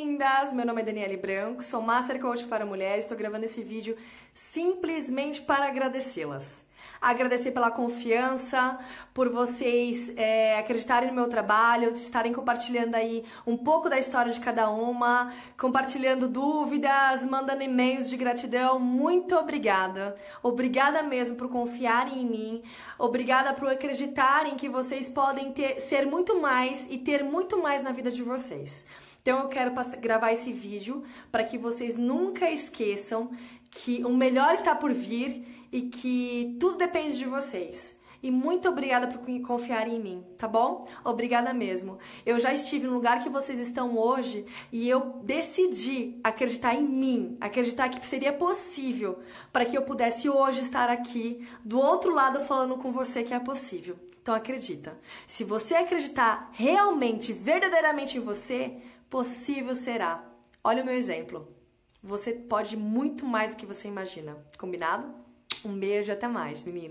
Lindas, meu nome é Daniele Branco, sou Master Coach para Mulheres, estou gravando esse vídeo simplesmente para agradecê-las. Agradecer pela confiança, por vocês é, acreditarem no meu trabalho, estarem compartilhando aí um pouco da história de cada uma, compartilhando dúvidas, mandando e-mails de gratidão. Muito obrigada. Obrigada mesmo por confiarem em mim. Obrigada por acreditarem que vocês podem ter, ser muito mais e ter muito mais na vida de vocês. Então eu quero gravar esse vídeo para que vocês nunca esqueçam que o melhor está por vir e que tudo depende de vocês. E muito obrigada por confiarem em mim, tá bom? Obrigada mesmo. Eu já estive no lugar que vocês estão hoje e eu decidi acreditar em mim, acreditar que seria possível para que eu pudesse hoje estar aqui do outro lado falando com você que é possível. Então acredita. Se você acreditar realmente, verdadeiramente em você, possível será. Olha o meu exemplo. Você pode muito mais do que você imagina. Combinado? Um beijo até mais, menino.